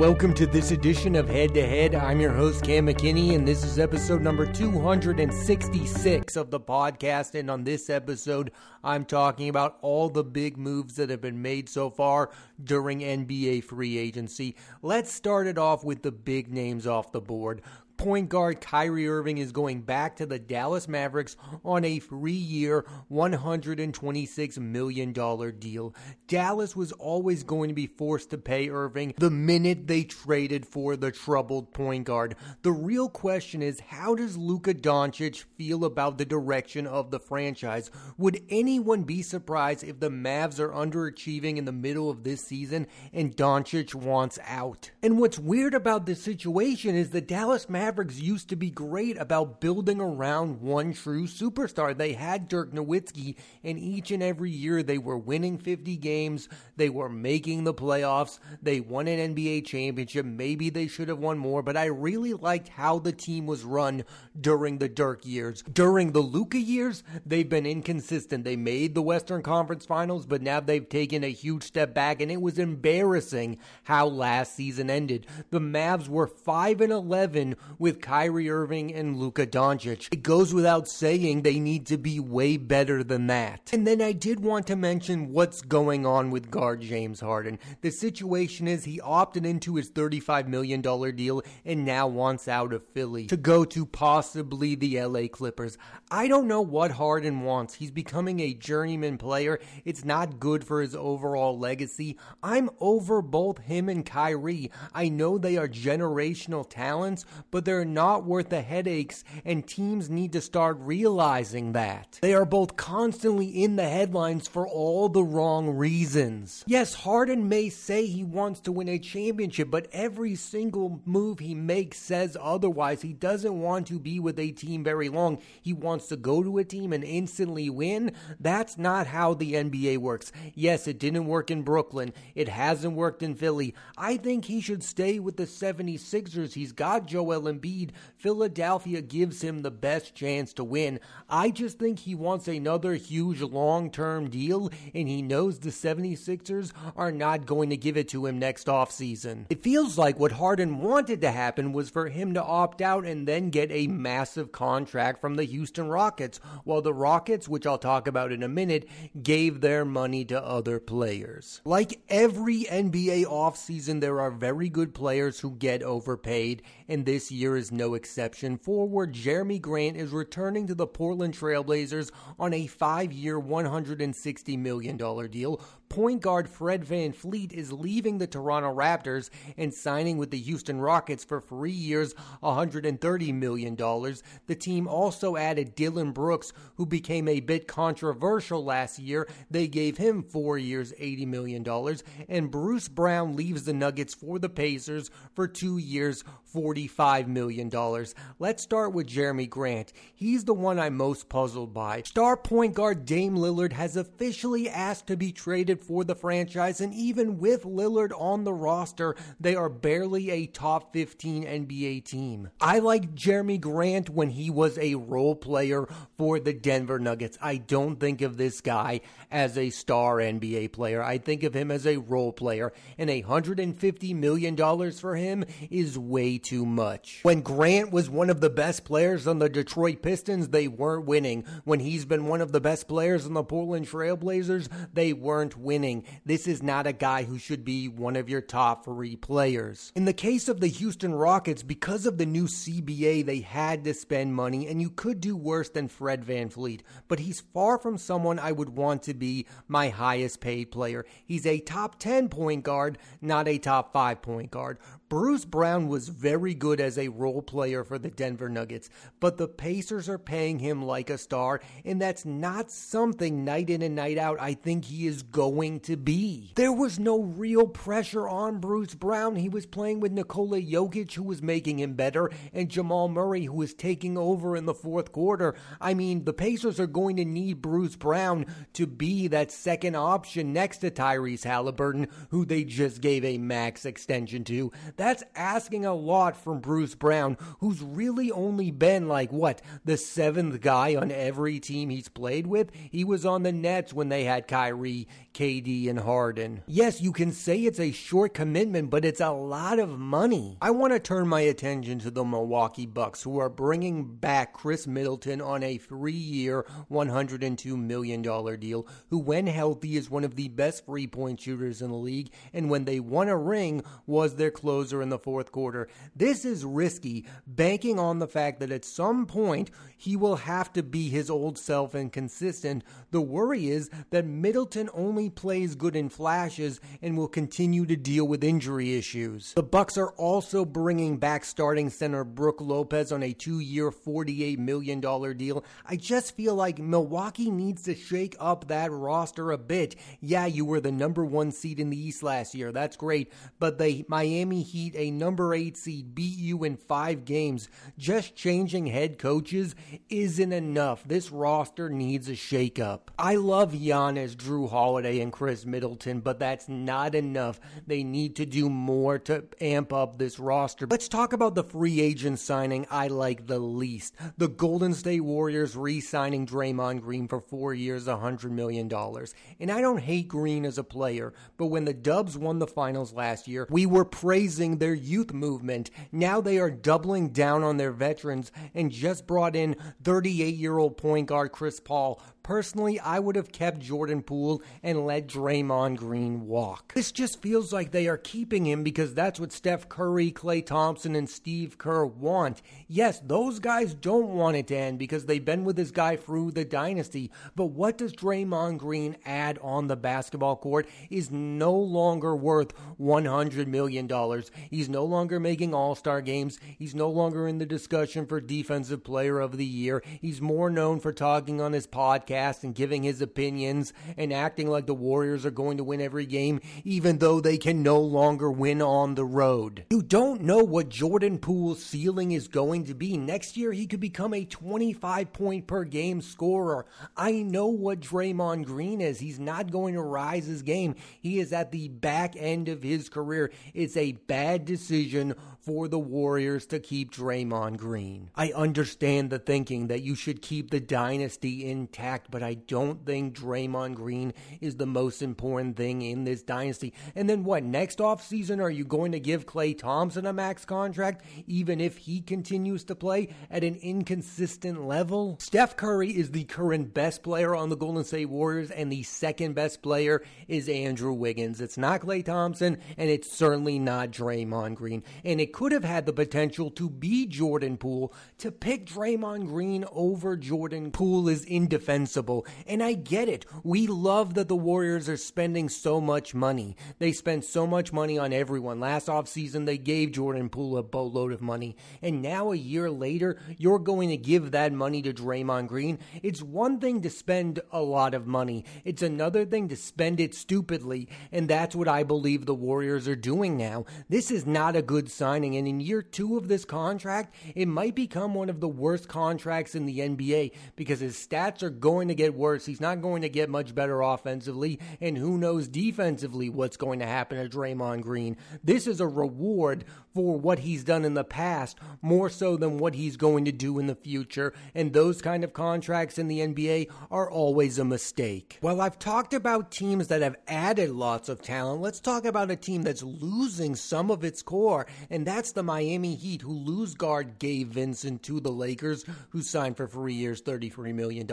Welcome to this edition of Head to Head. I'm your host, Cam McKinney, and this is episode number 266 of the podcast. And on this episode, I'm talking about all the big moves that have been made so far during NBA free agency. Let's start it off with the big names off the board point guard Kyrie Irving is going back to the Dallas Mavericks on a three year, $126 million deal. Dallas was always going to be forced to pay Irving the minute they traded for the troubled point guard. The real question is how does Luka Doncic feel about the direction of the franchise? Would anyone be surprised if the Mavs are underachieving in the middle of this season and Doncic wants out? And what's weird about this situation is the Dallas Mavericks Mavericks used to be great about building around one true superstar. They had Dirk Nowitzki, and each and every year they were winning 50 games. They were making the playoffs. They won an NBA championship. Maybe they should have won more, but I really liked how the team was run during the Dirk years. During the Luka years, they've been inconsistent. They made the Western Conference Finals, but now they've taken a huge step back, and it was embarrassing how last season ended. The Mavs were 5 and 11 with Kyrie Irving and Luka Doncic. It goes without saying they need to be way better than that. And then I did want to mention what's going on with guard James Harden. The situation is he opted into his $35 million deal and now wants out of Philly to go to possibly the LA Clippers. I don't know what Harden wants. He's becoming a journeyman player. It's not good for his overall legacy. I'm over both him and Kyrie. I know they are generational talents, but they're not worth the headaches, and teams need to start realizing that. They are both constantly in the headlines for all the wrong reasons. Yes, Harden may say he wants to win a championship, but every single move he makes says otherwise. He doesn't want to be with a team very long. He wants to go to a team and instantly win. That's not how the NBA works. Yes, it didn't work in Brooklyn. It hasn't worked in Philly. I think he should stay with the 76ers. He's got Joel Embiid, Philadelphia gives him the best chance to win. I just think he wants another huge long term deal, and he knows the 76ers are not going to give it to him next offseason. It feels like what Harden wanted to happen was for him to opt out and then get a massive contract from the Houston Rockets, while the Rockets, which I'll talk about in a minute, gave their money to other players. Like every NBA offseason, there are very good players who get overpaid, and this year year is no exception. Forward Jerami Grant is returning to the Portland Trailblazers on a five year, $160 million deal. Point guard Fred VanVleet is leaving the Toronto Raptors and signing with the Houston Rockets for three years, $130 million. The team also added Dillon Brooks, who became a bit controversial last year. They gave him four years, $80 million. And Bruce Brown leaves the Nuggets for the Pacers for two years, $45 million. Let's start with Jerami Grant. He's the one I'm most puzzled by. Star point guard Dame Lillard has officially asked to be traded for the franchise, and even with Lillard on the roster, they are barely a top 15 NBA team. I like Jerami Grant when he was a role player for the Denver Nuggets. I don't think of this guy as a star NBA player. I think of him as a role player, and $150 million for him is way too much. When Grant was one of the best players on the Detroit Pistons, they weren't winning. When he's been one of the best players on the Portland Trailblazers, they weren't winning. This is not a guy who should be one of your top three players. In the case of the Houston Rockets, because of the new CBA, they had to spend money, and you could do worse than Fred Van VanVleet, but he's far from someone I would want to be my highest paid player. He's a top 10 point guard, not a top 5 point guard. Bruce Brown was very good as a role player for the Denver Nuggets, but the Pacers are paying him like a star, and that's not something night in and night out I think he is going to be. There was no real pressure on Bruce Brown. He was playing with Nikola Jokic, who was making him better, and Jamal Murray, who was taking over in the fourth quarter. I mean, the Pacers are going to need Bruce Brown to be that second option next to Tyrese Halliburton, who they just gave a max extension to. That's asking a lot from Bruce Brown, who's really only been like, what, the seventh guy on every team he's played with? He was on the Nets when they had Kyrie. KD and Harden. Yes, you can say it's a short commitment, but it's a lot of money. I want to turn my attention to the Milwaukee Bucks, who are bringing back Khris Middleton on a three year, $102 million deal, who, when healthy, is one of the best three point shooters in the league, and when they won a ring, was their closer in the fourth quarter. This is risky, banking on the fact that at some point he will have to be his old self and consistent. The worry is that Middleton only plays good in flashes and will continue to deal with injury issues. The Bucks are also bringing back starting center Brook Lopez on a 2-year, $48 million deal. I just feel like Milwaukee needs to shake up that roster a bit. Yeah, you were the number 1 seed in the East last year. That's great, but the Miami Heat, a number 8 seed, beat you in 5 games. Just changing head coaches isn't enough. This roster needs a shakeup. I love Giannis, Jrue Holiday, and Khris Middleton, but that's not enough. They need to do more to amp up this roster. Let's talk about the free agent signing I like the least. The Golden State Warriors re signing Draymond Green for four years, $100 million. And I don't hate Green as a player, but when the Dubs won the finals last year, we were praising their youth movement. Now they are doubling down on their veterans and just brought in 38 year old point guard Chris Paul Personally, I would have kept Jordan Poole and let Draymond Green walk. This just feels like they are keeping him because that's what Steph Curry, Klay Thompson, and Steve Kerr want. Yes, those guys don't want it to end because they've been with this guy through the dynasty. But what does Draymond Green add on the basketball court is no longer worth $100 million. He's no longer making all star games. He's no longer in the discussion for Defensive Player of the Year. He's more known for talking on his podcast podcast and giving his opinions and acting like the Warriors are going to win every game, even though they can no longer win on the road. You don't know what Jordan Poole's ceiling is going to be. Next year, he could become a 25 point per game scorer. I know what Draymond Green is. He's not going to rise his game. He is at the back end of his career. It's a bad decision for the Warriors to keep Draymond Green. I understand the thinking that you should keep the dynasty intact, but I don't think Draymond Green is the most important thing in this dynasty. And then what? Next offseason, are you going to give Klay Thompson a max contract, even if he continues to play at an inconsistent level? Steph Curry is the current best player on the Golden State Warriors, and the second best player is Andrew Wiggins. It's not Klay Thompson, and it's certainly not Draymond Green. And it could have had the potential to be Jordan Poole. To pick Draymond Green over Jordan Poole is indefensible. And I get it. We love that the Warriors are spending so much money. They spend so much money on everyone. Last offseason, they gave Jordan Poole a boatload of money. And now, a year later, you're going to give that money to Draymond Green. It's one thing to spend a lot of money, it's another thing to spend it stupidly. And that's what I believe the Warriors are doing now. This is not a good sign And in year two of this contract, it might become one of the worst contracts in the NBA because his stats are going to get worse. He's not going to get much better offensively. And who knows defensively what's going to happen to Draymond Green. This is a reward for what he's done in the past more so than what he's going to do in the future. And those kind of contracts in the NBA are always a mistake. Well, I've talked about teams that have added lots of talent. Let's talk about a team that's losing some of its core. And that's the Miami Heat, who lose guard Gabe Vincent to the Lakers, who signed for three years, $33 million,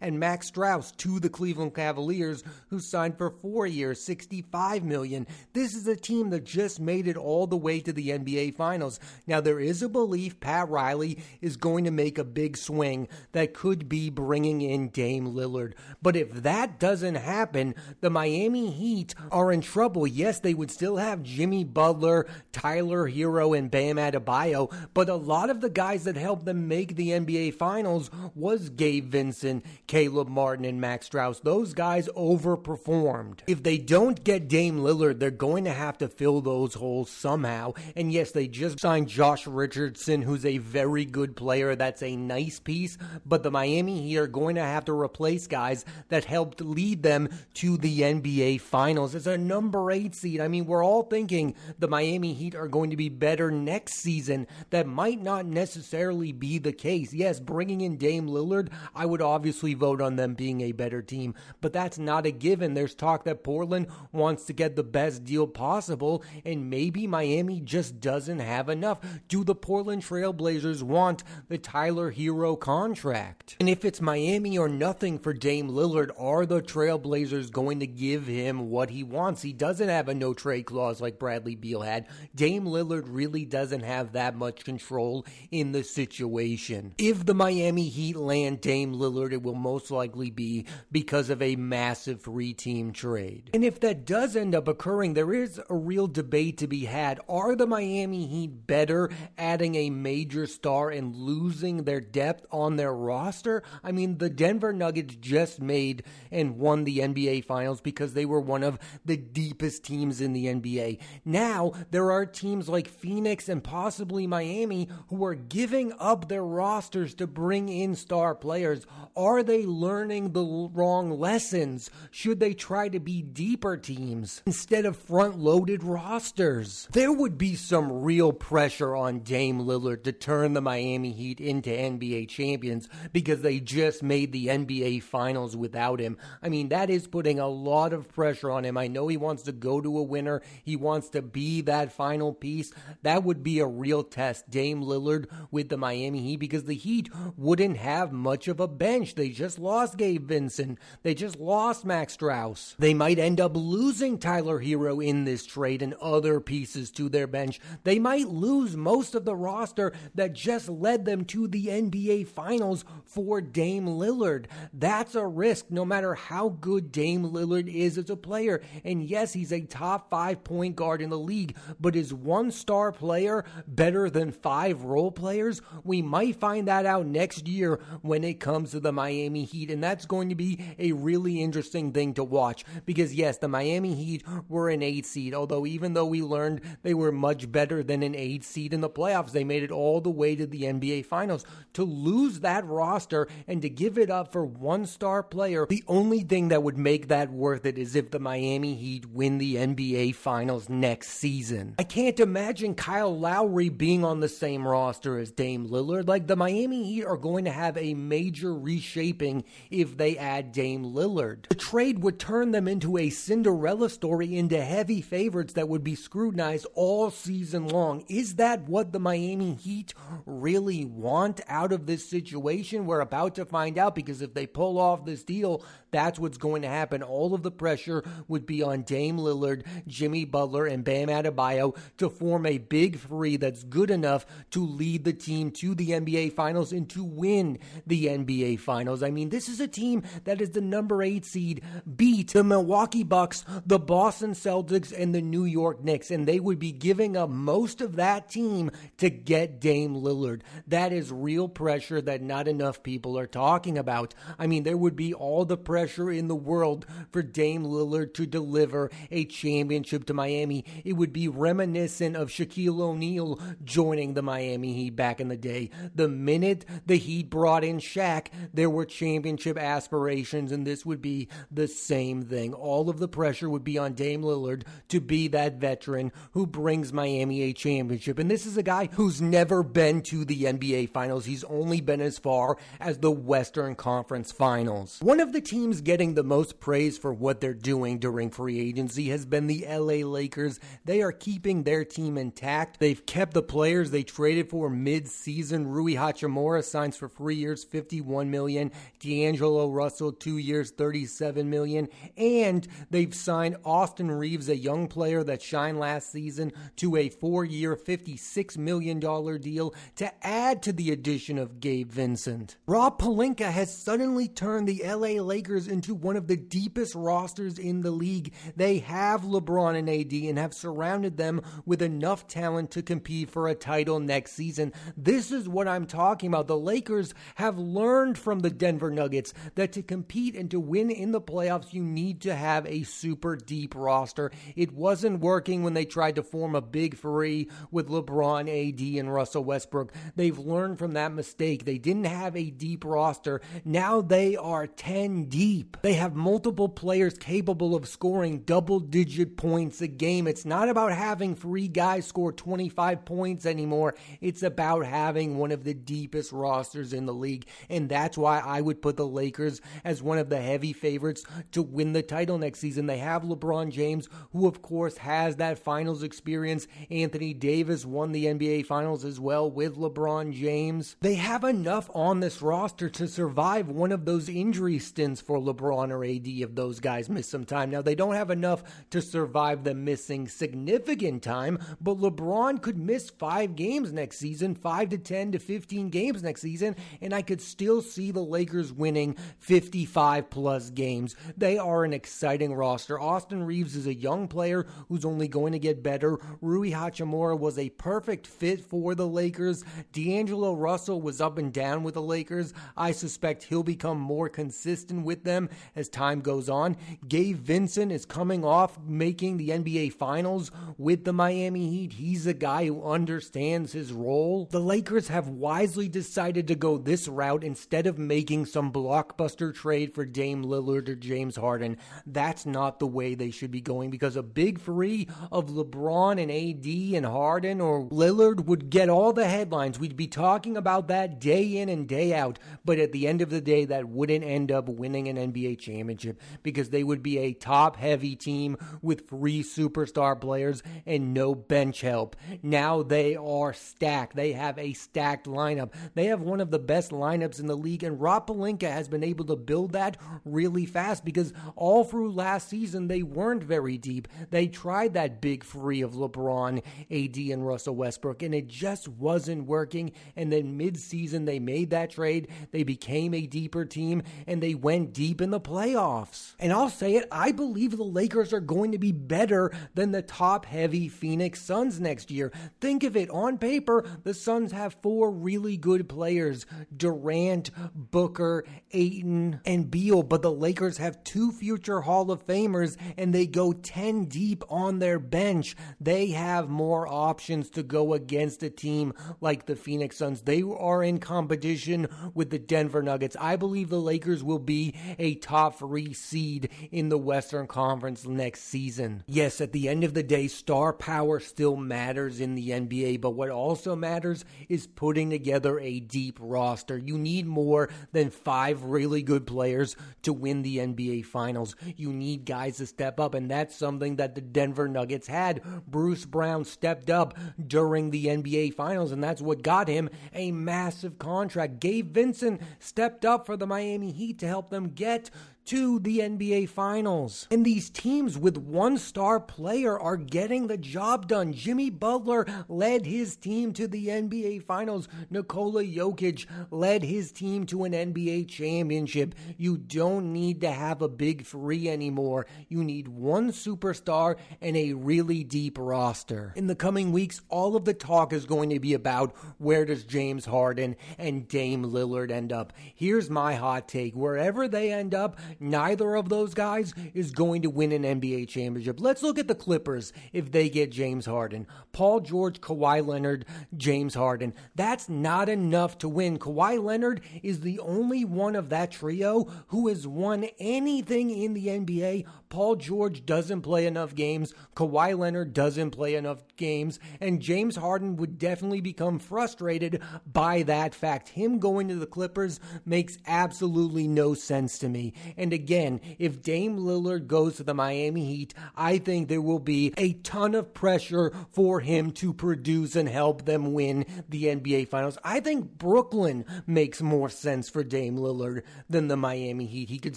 and Max Strus to the Cleveland Cavaliers, who signed for four years, 65 million. This is a team that just made it all the way to the NBA Finals. Now, there is a belief Pat Riley is going to make a big swing that could be bringing in Dame Lillard. But if that doesn't happen, the Miami Heat are in trouble. Yes, they would still have Jimmy Butler, Tyler Herro, and Bam Adebayo, but a lot of the guys that helped them make the NBA Finals was Gabe Vincent, Caleb Martin, and Max Strus. Those guys overperformed. If they don't get Dame Lillard, they're going to have to fill those holes somehow. And yes, they just signed Josh Richardson, who's a very good player. That's a nice piece. But the Miami Heat are going to have to replace guys that helped lead them to the NBA Finals. It's a number eight seed. I mean, we're all thinking the Miami Heat are going to be better next season. That might not necessarily be the case. Yes, bringing in Dame Lillard, I would obviously vote on them being a better team, but that's not a given. There's talk that Portland wants to get the best deal possible, and maybe Miami just doesn't have enough. Do the Portland Trailblazers want the Tyler Herro contract? And if it's Miami or nothing for Dame Lillard, are the Trailblazers going to give him what he wants? He doesn't have a no trade clause like Bradley Beal had. Dame Lillard really doesn't have that much control in the situation. If the Miami Heat land Dame Lillard, it will most likely be because of a massive three team trade. And if that does end up occurring, there is a real debate to be had. Are the Miami Heat better adding a major star and losing their depth on their roster? I mean, the Denver Nuggets just made and won the NBA Finals because they were one of the deepest teams in the NBA. Now, there are teams like Phoenix and possibly Miami who are giving up their rosters to bring in star players. Are they learning the wrong lessons? Should they try to be deeper teams instead of front loaded rosters? There would be some real pressure on Dame Lillard to turn the Miami Heat into NBA champions because they just made the NBA Finals without him. I mean, that is putting a lot of pressure on him. I know he wants to go to a winner, he wants to be that final piece. That would be a real test, Dame Lillard with the Miami Heat, because the Heat wouldn't have much of a bench. They just lost Gabe Vincent, they just lost Max Strus. They might end up losing Tyler Herro in this trade and other pieces to their bench. They might lose most of the roster that just led them to the NBA Finals for Dame Lillard. That's a risk no matter how good Dame Lillard is as a player. And yes, he's a top five point guard in the league, but is one star player better than five role players? We might find that out next year when it comes to the Miami Heat. And that's going to be a really interesting thing to watch because, yes, the Miami Heat were an eight seed, although even though we learned they were much better than an eight seed in the playoffs, they made it all the way to the NBA Finals. To lose that roster and to give it up for one star player, the only thing that would make that worth it is if the Miami Heat win the NBA Finals next season. I can't imagine Kyle Lowry being on the same roster as Dame Lillard. Like the Miami Heat are going to have a major reshaping if they add Dame Lillard. The trade would turn them into a Cinderella story into heavy favorites that would be scrutinized all season long. Is that what the Miami Heat really want out of this situation? We're about to find out because if they pull off this deal, that's what's going to happen. All of the pressure would be on Dame Lillard, Jimmy Butler, and Bam Adebayo to form a big three that's good enough to lead the team to the NBA Finals and to win the NBA Finals. I mean, this is a team that is the number eight seed, beat the Milwaukee Bucks, the Boston Celtics, and the New York Knicks, and they would be giving up most of that team to get Dame Lillard. That is real pressure that not enough people are talking about. I mean, there would be all the pressure in the world for Dame Lillard to deliver a championship to Miami. It would be reminiscent of Shaquille O'Neal joining the Miami Heat back in the day. The minute the Heat brought in Shaq, there were championship aspirations, and this would be the same thing. All of the pressure would be on Dame Lillard to be that veteran who brings Miami a championship. And this is a guy who's never been to the NBA Finals. He's only been as far as the Western Conference Finals. One of the teams getting the most praise for what they're doing during free agency has been the LA Lakers. They are keeping their team intact. They've kept the players they traded for mid-season. Rui Hachimura signs for three years, 51 million. D'Angelo Russell, two years, 37 million. And they've signed Austin Reaves, a young player that shined last season, to a four-year, 56 million dollar deal to add to the addition of Gabe Vincent. Rob Pelinka has suddenly turned the LA Lakers into one of the deepest rosters in the league. They have LeBron and AD and have surrounded them with enough talent to compete for a title next season. This is what I'm talking about. The Lakers have learned from the Denver Nuggets that to compete and to win in the playoffs, you need to have a super deep roster. It wasn't working when they tried to form a big three with LeBron, AD, and Russell Westbrook. They've learned from that mistake. They didn't have a deep roster. Now they are 10 deep deep. They have multiple players capable of scoring double digit points a game. It's not about having three guys score 25 points anymore. It's about having one of the deepest rosters in the league. And that's why I would put the Lakers as one of the heavy favorites to win the title next season. They have LeBron James, who of course has that finals experience. Anthony Davis won the NBA finals as well with LeBron James. They have enough on this roster to survive one of those injury stints for LeBron or AD if those guys miss some time. Now, they don't have enough to survive them missing significant time, but LeBron could miss five games next season, five to 10 to 15 games next season, and I could still see the Lakers winning 55 plus games. They are an exciting roster. Austin Reaves is a young player who's only going to get better. Rui Hachimura was a perfect fit for the Lakers. D'Angelo Russell was up and down with the Lakers. I suspect he'll become more consistent with them as time goes on. Gabe Vincent is coming off making the NBA Finals with the Miami Heat. He's a guy who understands his role. The Lakers have wisely decided to go this route instead of making some blockbuster trade for Dame Lillard or James Harden. That's not the way they should be going because a big three of LeBron and AD and Harden or Lillard would get all the headlines. We'd be talking about that day in and day out. But at the end of the day, that wouldn't end up winning an NBA championship because they would be a top heavy team with three superstar players and no bench help. Now they are stacked. They have a stacked lineup. They have one of the best lineups in the league, and Rob Pelinka has been able to build that really fast because all through last season they weren't very deep. They tried that big three of LeBron, AD, and Russell Westbrook, and it just wasn't working. And then mid-season they made that trade. They became a deeper team, and they went deep in the playoffs. And I'll say it, I believe the Lakers are going to be better than the top-heavy Phoenix Suns next year. Think of it on paper, the Suns have four really good players: Durant, Booker, Ayton, and Beal. But the Lakers have two future Hall of Famers, and they go 10 deep on their bench. They have more options to go against a team like the Phoenix Suns. They are in competition with the Denver Nuggets. I believe the Lakers will be a top three seed in the Western Conference next season. Yes, at the end of the day, star power still matters in the NBA, but what also matters is putting together a deep roster. You need more than five really good players to win the NBA Finals. You need guys to step up, and that's something that the Denver Nuggets had. Bruce Brown stepped up during the NBA Finals, and that's what got him a massive contract. Gabe Vincent stepped up for the Miami Heat to help them get get to the NBA Finals. And these teams with one star player are getting the job done. Jimmy Butler led his team to the NBA Finals. Nikola Jokic led his team to an NBA championship. You don't need to have a big three anymore. You need one superstar and a really deep roster. In the coming weeks, all of the talk is going to be about where does James Harden and Dame Lillard end up. Here's my hot take. Wherever they end up, neither of those guys is going to win an NBA championship. Let's look at the Clippers if they get James Harden. Paul George, Kawhi Leonard, James Harden. That's not enough to win. Kawhi Leonard is the only one of that trio who has won anything in the NBA. Paul George doesn't play enough games. Kawhi Leonard doesn't play enough games. And James Harden would definitely become frustrated by that fact. Him going to the Clippers makes absolutely no sense to me. And again, if Dame Lillard goes to the Miami Heat, I think there will be a ton of pressure for him to produce and help them win the NBA Finals. I think Brooklyn makes more sense for Dame Lillard than the Miami Heat. He could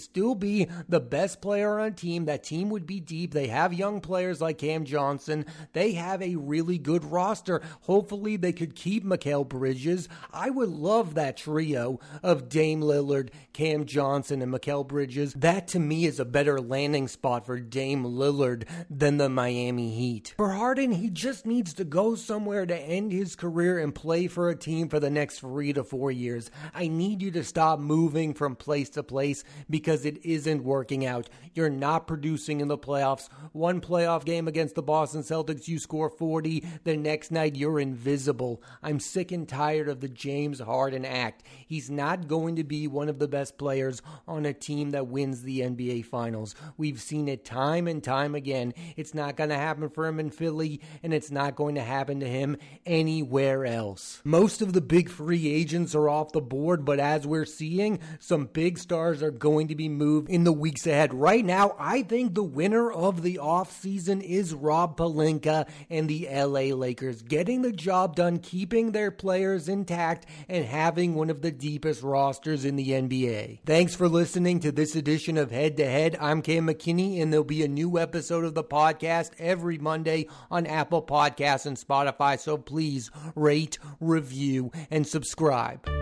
still be the best player on a team. That team would be deep. They have young players like Cam Johnson. They have a really good roster. Hopefully, they could keep Mikal Bridges. I would love that trio of Dame Lillard, Cam Johnson, and Mikal Bridges. That to me is a better landing spot for Dame Lillard than the Miami Heat. For Harden, he just needs to go somewhere to end his career and play for a team for the next three to four years. I need you to stop moving from place to place because it isn't working out. You're not producing in the playoffs. One playoff game against the Boston Celtics, you score 40. The next night, you're invisible. I'm sick and tired of the James Harden act. He's not going to be one of the best players on a team that that wins the NBA Finals. We've seen it time and time again. It's not going to happen for him in Philly, and it's not going to happen to him anywhere else. Most of the big free agents are off the board, but as we're seeing, some big stars are going to be moved in the weeks ahead. Right now, I think the winner of the offseason is Rob Pelinka and the LA Lakers, getting the job done, keeping their players intact, and having one of the deepest rosters in the NBA. Thanks for listening to this edition of Head to Head. I'm Cam McKinney, and there'll be a new episode of the podcast every Monday on Apple Podcasts and Spotify. So please rate, review, and subscribe.